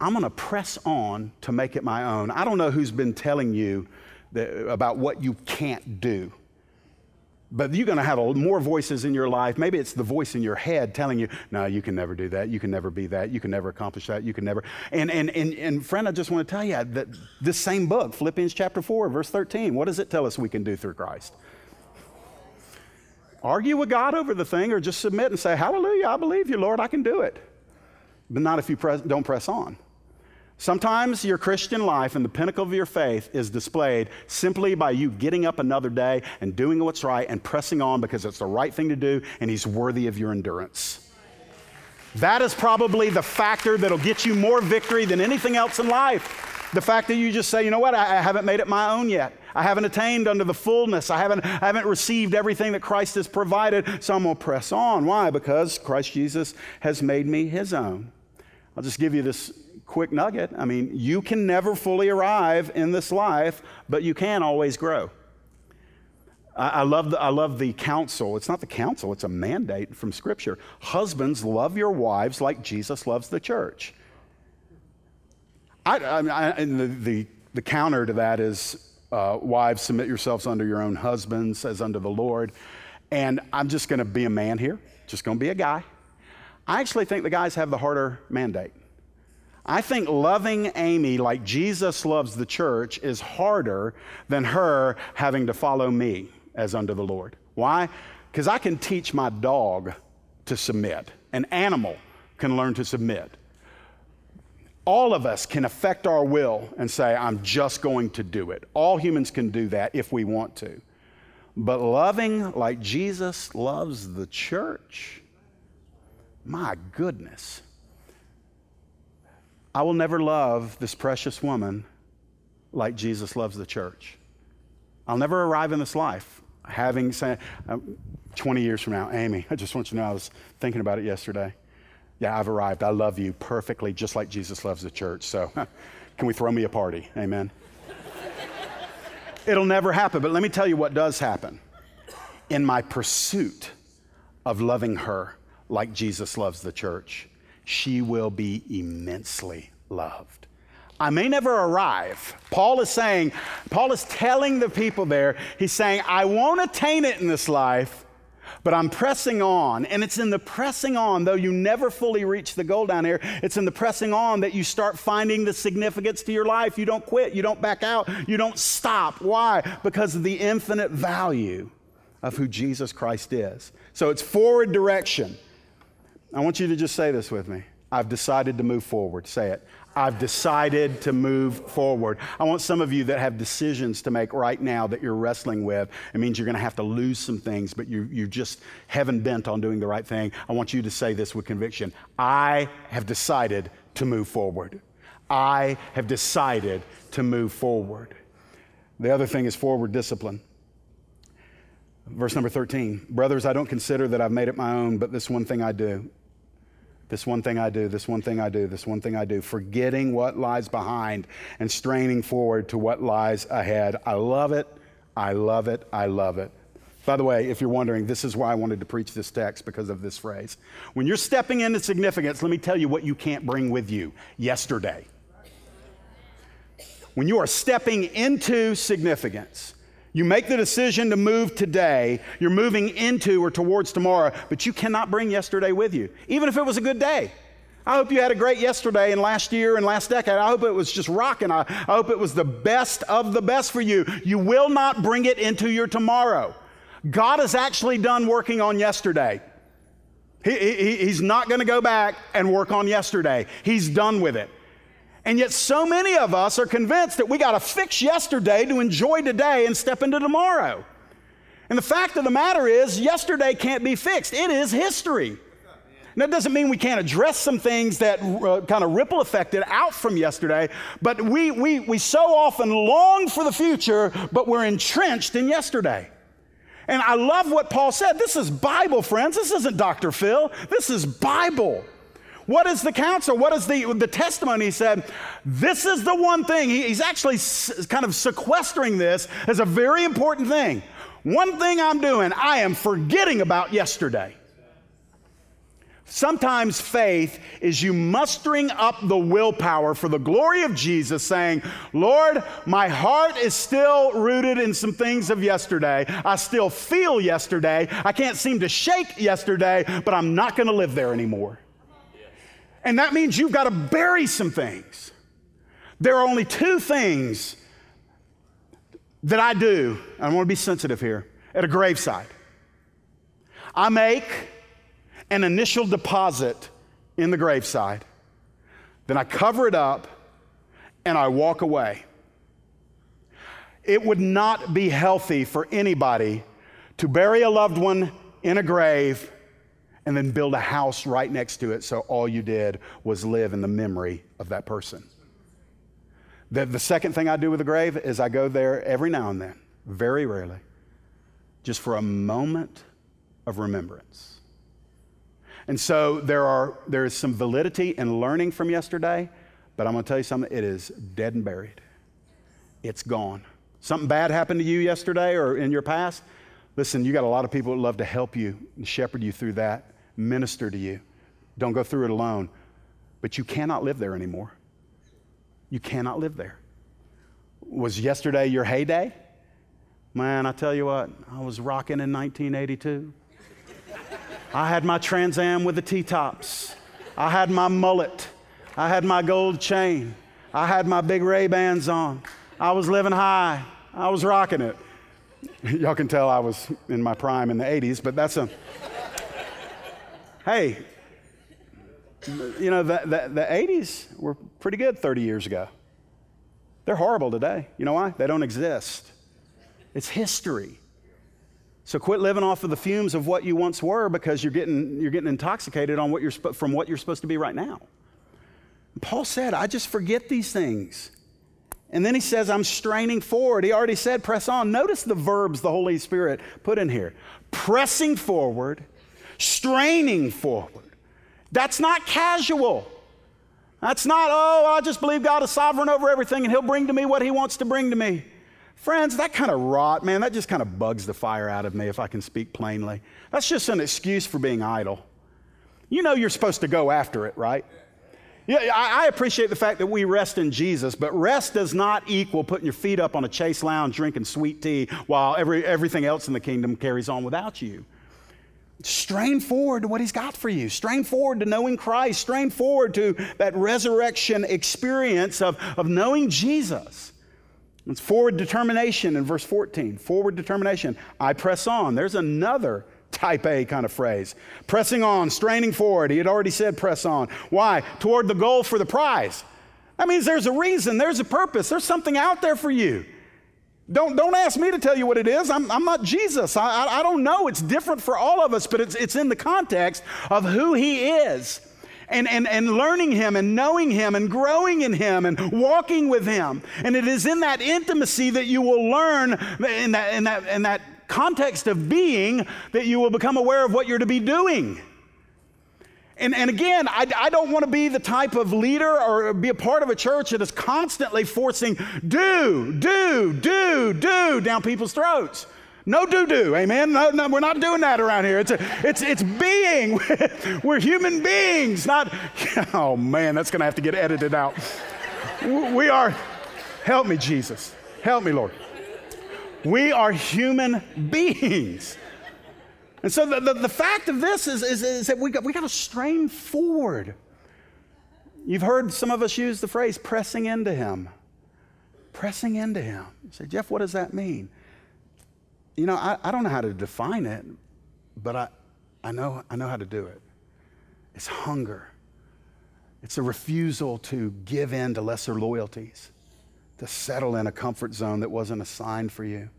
I'm going to press on to make it my own. I don't know who's been telling you that, about what you can't do. But you're going to have more voices in your life. Maybe it's the voice in your head telling you, no, you can never do that. You can never be that. You can never accomplish that. You can never. And, and, and, and friend, I just want to tell you that this same book, Philippians chapter 4, verse 13, what does it tell us we can do through Christ? Argue with God over the thing or just submit and say, Hallelujah, I believe you, Lord, I can do it. But not if you press, don't press on. Sometimes your Christian life and the pinnacle of your faith is displayed simply by you getting up another day and doing what's right and pressing on because it's the right thing to do and He's worthy of your endurance. That is probably the factor that'll get you more victory than anything else in life. The fact that you just say, you know what, I, I haven't made it my own yet. I haven't attained under the fullness. I haven't, I haven't received everything that Christ has provided, so I'm going to press on. Why? Because Christ Jesus has made me his own. I'll just give you this quick nugget. I mean, you can never fully arrive in this life, but you can always grow. I, I, love the, I love the counsel. It's not the counsel, it's a mandate from Scripture. Husbands, love your wives like Jesus loves the church. I, I, and the, the, the, counter to that is uh, wives, submit yourselves under your own husbands as under the Lord. And I'm just going to be a man here, just going to be a guy. I actually think the guys have the harder mandate. I think loving Amy like Jesus loves the church is harder than her having to follow me as under the Lord. Why? Because I can teach my dog to submit, an animal can learn to submit. All of us can affect our will and say, I'm just going to do it. All humans can do that if we want to. But loving like Jesus loves the church, my goodness. I will never love this precious woman like Jesus loves the church. I'll never arrive in this life having said, uh, 20 years from now, Amy, I just want you to know I was thinking about it yesterday. Yeah, I've arrived. I love you perfectly, just like Jesus loves the church. So, can we throw me a party? Amen. It'll never happen, but let me tell you what does happen. In my pursuit of loving her like Jesus loves the church, she will be immensely loved. I may never arrive. Paul is saying, Paul is telling the people there, he's saying, I won't attain it in this life, but I'm pressing on. And it's in the pressing on, though you never fully reach the goal down here, it's in the pressing on that you start finding the significance to your life. You don't quit, you don't back out, you don't stop. Why? Because of the infinite value of who Jesus Christ is. So it's forward direction. I want you to just say this with me. I've decided to move forward. Say it. I've decided to move forward. I want some of you that have decisions to make right now that you're wrestling with. It means you're going to have to lose some things, but you, you just haven't bent on doing the right thing. I want you to say this with conviction I have decided to move forward. I have decided to move forward. The other thing is forward discipline. Verse number 13 Brothers, I don't consider that I've made it my own, but this one thing I do. This one thing I do, this one thing I do, this one thing I do, forgetting what lies behind and straining forward to what lies ahead. I love it. I love it. I love it. By the way, if you're wondering, this is why I wanted to preach this text because of this phrase. When you're stepping into significance, let me tell you what you can't bring with you yesterday. When you are stepping into significance, You make the decision to move today. You're moving into or towards tomorrow, but you cannot bring yesterday with you, even if it was a good day. I hope you had a great yesterday and last year and last decade. I hope it was just rocking. I, I hope it was the best of the best for you. You will not bring it into your tomorrow. God is actually done working on yesterday. He, he, he's not going to go back and work on yesterday. He's done with it. And yet, so many of us are convinced that we got to fix yesterday to enjoy today and step into tomorrow. And the fact of the matter is, yesterday can't be fixed, it is history. And that doesn't mean we can't address some things that uh, kind of ripple affected out from yesterday, but we, we, we so often long for the future, but we're entrenched in yesterday. And I love what Paul said. This is Bible, friends. This isn't Dr. Phil. This is Bible. What is the counsel? What is the, the testimony? He said, This is the one thing. He, he's actually s- kind of sequestering this as a very important thing. One thing I'm doing, I am forgetting about yesterday. Sometimes faith is you mustering up the willpower for the glory of Jesus, saying, Lord, my heart is still rooted in some things of yesterday. I still feel yesterday. I can't seem to shake yesterday, but I'm not going to live there anymore. And that means you've got to bury some things. There are only two things that I do, I want to be sensitive here, at a graveside. I make an initial deposit in the graveside, then I cover it up and I walk away. It would not be healthy for anybody to bury a loved one in a grave and then build a house right next to it so all you did was live in the memory of that person. The, the second thing I do with a grave is I go there every now and then, very rarely, just for a moment of remembrance. And so there, are, there is some validity in learning from yesterday, but I'm going to tell you something it is dead and buried. It's gone. Something bad happened to you yesterday or in your past. Listen, you got a lot of people that love to help you and shepherd you through that minister to you. Don't go through it alone. But you cannot live there anymore. You cannot live there. Was yesterday your heyday? Man, I tell you what, I was rocking in 1982. I had my Trans Am with the T tops. I had my mullet. I had my gold chain. I had my big Ray Bans on. I was living high. I was rocking it. Y'all can tell I was in my prime in the 80s, but that's a hey, you know, the, the, the 80s were pretty good 30 years ago. They're horrible today. You know why? They don't exist. It's history. So quit living off of the fumes of what you once were because you're getting, you're getting intoxicated on what you're, from what you're supposed to be right now. Paul said, I just forget these things. And then he says, I'm straining forward. He already said, press on. Notice the verbs the Holy Spirit put in here pressing forward straining forward. That's not casual. That's not, oh, I just believe God is sovereign over everything and He'll bring to me what He wants to bring to me. Friends, that kind of rot, man, that just kind of bugs the fire out of me if I can speak plainly. That's just an excuse for being idle. You know you're supposed to go after it, right? Yeah, I, appreciate the fact that we rest in Jesus, but rest does not equal putting your feet up on a chase lounge drinking sweet tea while every, everything else in the kingdom carries on without you. Strain forward to what He's got for you. Strain forward to knowing Christ. Strain forward to that resurrection experience of, of knowing Jesus. It's forward determination in verse 14. Forward determination. I press on. There's another type A kind of phrase. Pressing on, straining forward. He had already said press on. Why? Toward the goal for the prize. That means there's a reason, there's a purpose, there's something out there for you. Don't, don't ask me to tell you what it is. I'm, I'm not Jesus. I, I, I don't know. It's different for all of us, but it's, it's in the context of who He is. And, and, and learning Him and knowing Him and growing in Him and walking with Him. And it is in that intimacy that you will learn, in that, in that, in that context of being, that you will become aware of what you're to be doing. And, and again, I, I don't want to be the type of leader or be a part of a church that is constantly forcing do, do, do, do down people's throats. No do do, amen. No, no, we're not doing that around here. It's a, it's it's being. we're human beings, not. Oh man, that's going to have to get edited out. We are. Help me, Jesus. Help me, Lord. We are human beings. And so the, the, the fact of this is, is, is that we got, we got to strain forward. You've heard some of us use the phrase pressing into Him. Pressing into Him. You say, Jeff, what does that mean? You know, I, I don't know how to define it, but I, I, know, I know how to do it. It's hunger, it's a refusal to give in to lesser loyalties, to settle in a comfort zone that wasn't assigned for you.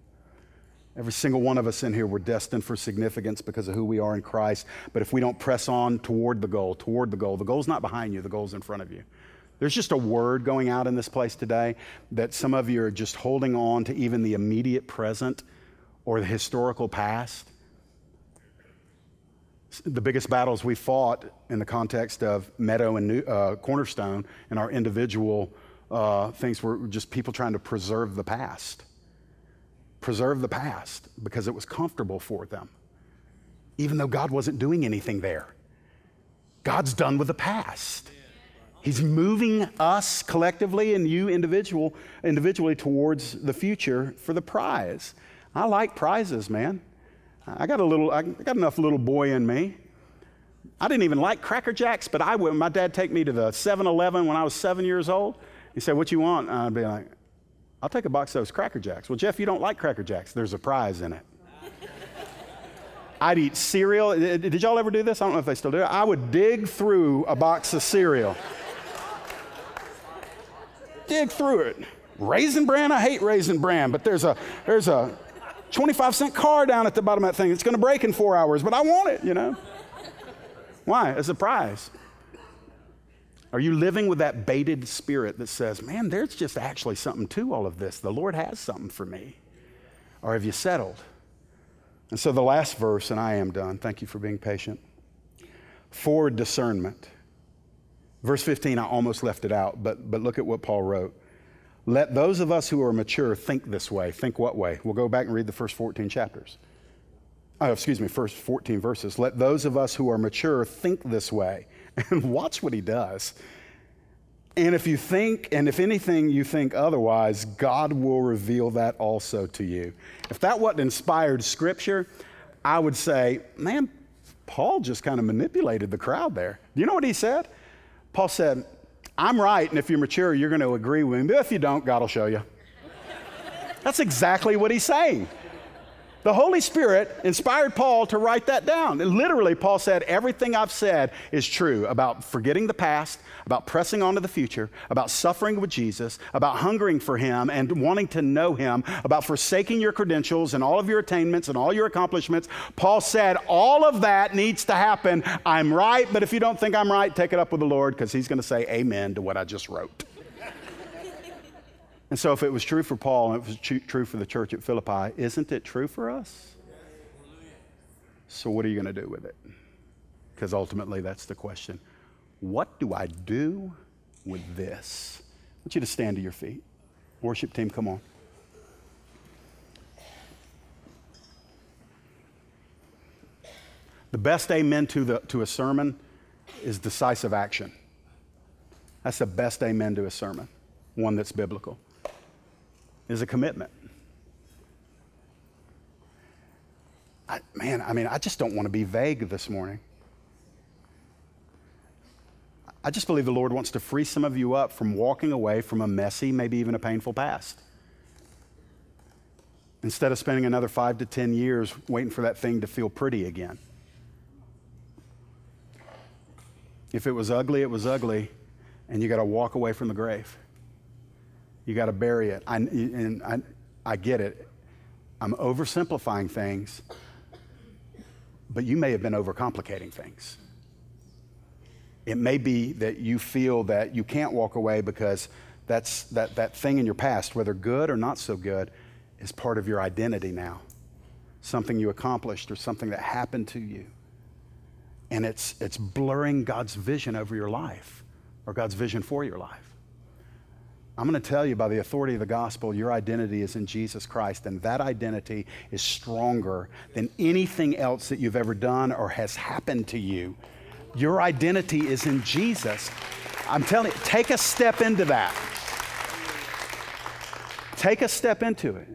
Every single one of us in here, we're destined for significance because of who we are in Christ. But if we don't press on toward the goal, toward the goal, the goal's not behind you, the goal's in front of you. There's just a word going out in this place today that some of you are just holding on to even the immediate present or the historical past. The biggest battles we fought in the context of Meadow and uh, Cornerstone and our individual uh, things were just people trying to preserve the past preserve the past because it was comfortable for them, even though God wasn't doing anything there. God's done with the past. He's moving us collectively and you individual, individually towards the future for the prize. I like prizes, man. I got a little, I got enough little boy in me. I didn't even like Cracker Jacks, but I would. My dad take me to the 7-Eleven when I was seven years old. He said, "What you want?" I'd be like, I'll take a box of those Cracker Jacks. Well, Jeff, you don't like Cracker Jacks. There's a prize in it. I'd eat cereal. Uh, uh, did y'all ever do this? I don't know if they still do it. I would dig through a box of cereal. dig through it. Raisin bran, I hate raisin bran, but there's a there's a 25 cent car down at the bottom of that thing. It's going to break in four hours, but I want it, you know. Why? It's a prize. Are you living with that baited spirit that says, man, there's just actually something to all of this? The Lord has something for me. Or have you settled? And so the last verse, and I am done. Thank you for being patient. For discernment. Verse 15, I almost left it out, but, but look at what Paul wrote. Let those of us who are mature think this way. Think what way? We'll go back and read the first 14 chapters. Oh, excuse me, first 14 verses. Let those of us who are mature think this way. and watch what he does. And if you think, and if anything you think otherwise, God will reveal that also to you. If that wasn't inspired scripture, I would say, man, Paul just kind of manipulated the crowd there. Do you know what he said? Paul said, I'm right, and if you're mature, you're going to agree with me. If you don't, God will show you. That's exactly what he's saying. The Holy Spirit inspired Paul to write that down. And literally, Paul said, Everything I've said is true about forgetting the past, about pressing on to the future, about suffering with Jesus, about hungering for Him and wanting to know Him, about forsaking your credentials and all of your attainments and all your accomplishments. Paul said, All of that needs to happen. I'm right, but if you don't think I'm right, take it up with the Lord because He's going to say amen to what I just wrote. And so, if it was true for Paul and it was true for the church at Philippi, isn't it true for us? So, what are you going to do with it? Because ultimately, that's the question. What do I do with this? I want you to stand to your feet. Worship team, come on. The best amen to, the, to a sermon is decisive action. That's the best amen to a sermon, one that's biblical is a commitment. I, man, I mean, I just don't want to be vague this morning. I just believe the Lord wants to free some of you up from walking away from a messy, maybe even a painful past. Instead of spending another five to 10 years waiting for that thing to feel pretty again. If it was ugly, it was ugly, and you got to walk away from the grave. You got to bury it. I, and I, I get it. I'm oversimplifying things, but you may have been overcomplicating things. It may be that you feel that you can't walk away because that's, that, that thing in your past, whether good or not so good, is part of your identity now. Something you accomplished or something that happened to you. And it's, it's blurring God's vision over your life or God's vision for your life. I'm going to tell you by the authority of the gospel, your identity is in Jesus Christ, and that identity is stronger than anything else that you've ever done or has happened to you. Your identity is in Jesus. I'm telling you, take a step into that. Take a step into it.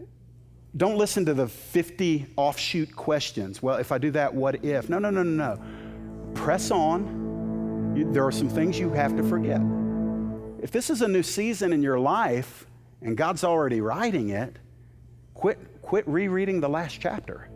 Don't listen to the 50 offshoot questions. Well, if I do that, what if? No, no, no, no, no. Press on. There are some things you have to forget. If this is a new season in your life and God's already writing it, quit, quit rereading the last chapter.